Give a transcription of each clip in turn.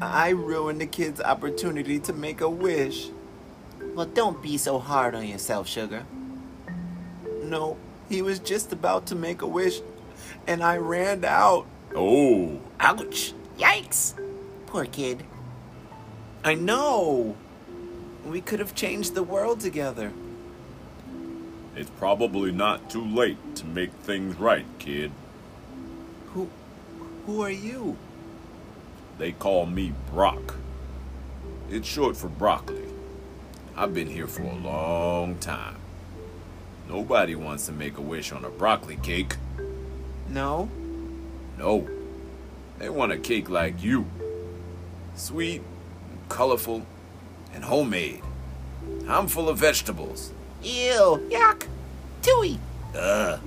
I ruined the kid's opportunity to make a wish. Well, don't be so hard on yourself, Sugar. No, he was just about to make a wish, and I ran out. Oh, Ouch! Yikes! Poor kid. I know. We could have changed the world together. it's probably not too late to make things right, kid. Who who are you? They call me Brock. It's short for broccoli. I've been here for a long time. Nobody wants to make a wish on a broccoli cake. No? No. They want a cake like you. Sweet, and colorful, and homemade. I'm full of vegetables. Ew! Yuck! Tooey! Ugh.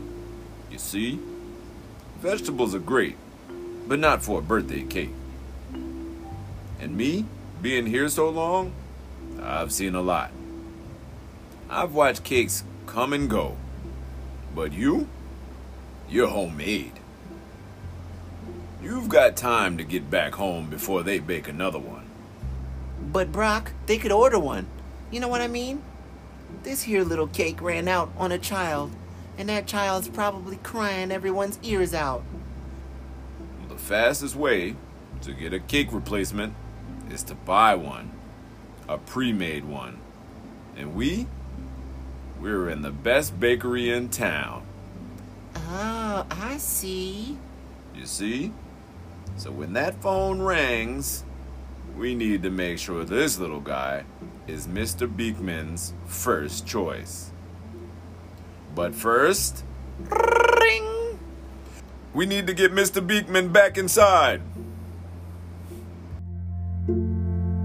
You see? Vegetables are great, but not for a birthday cake. And me, being here so long, I've seen a lot. I've watched cakes come and go. But you? You're homemade. You've got time to get back home before they bake another one. But Brock, they could order one. You know what I mean? This here little cake ran out on a child, and that child's probably crying everyone's ears out. The fastest way to get a cake replacement is to buy one, a pre made one. And we, we're in the best bakery in town. Oh, I see. You see? So when that phone rings, we need to make sure this little guy is Mr. Beekman's first choice. But first, ring! We need to get Mr. Beekman back inside. Música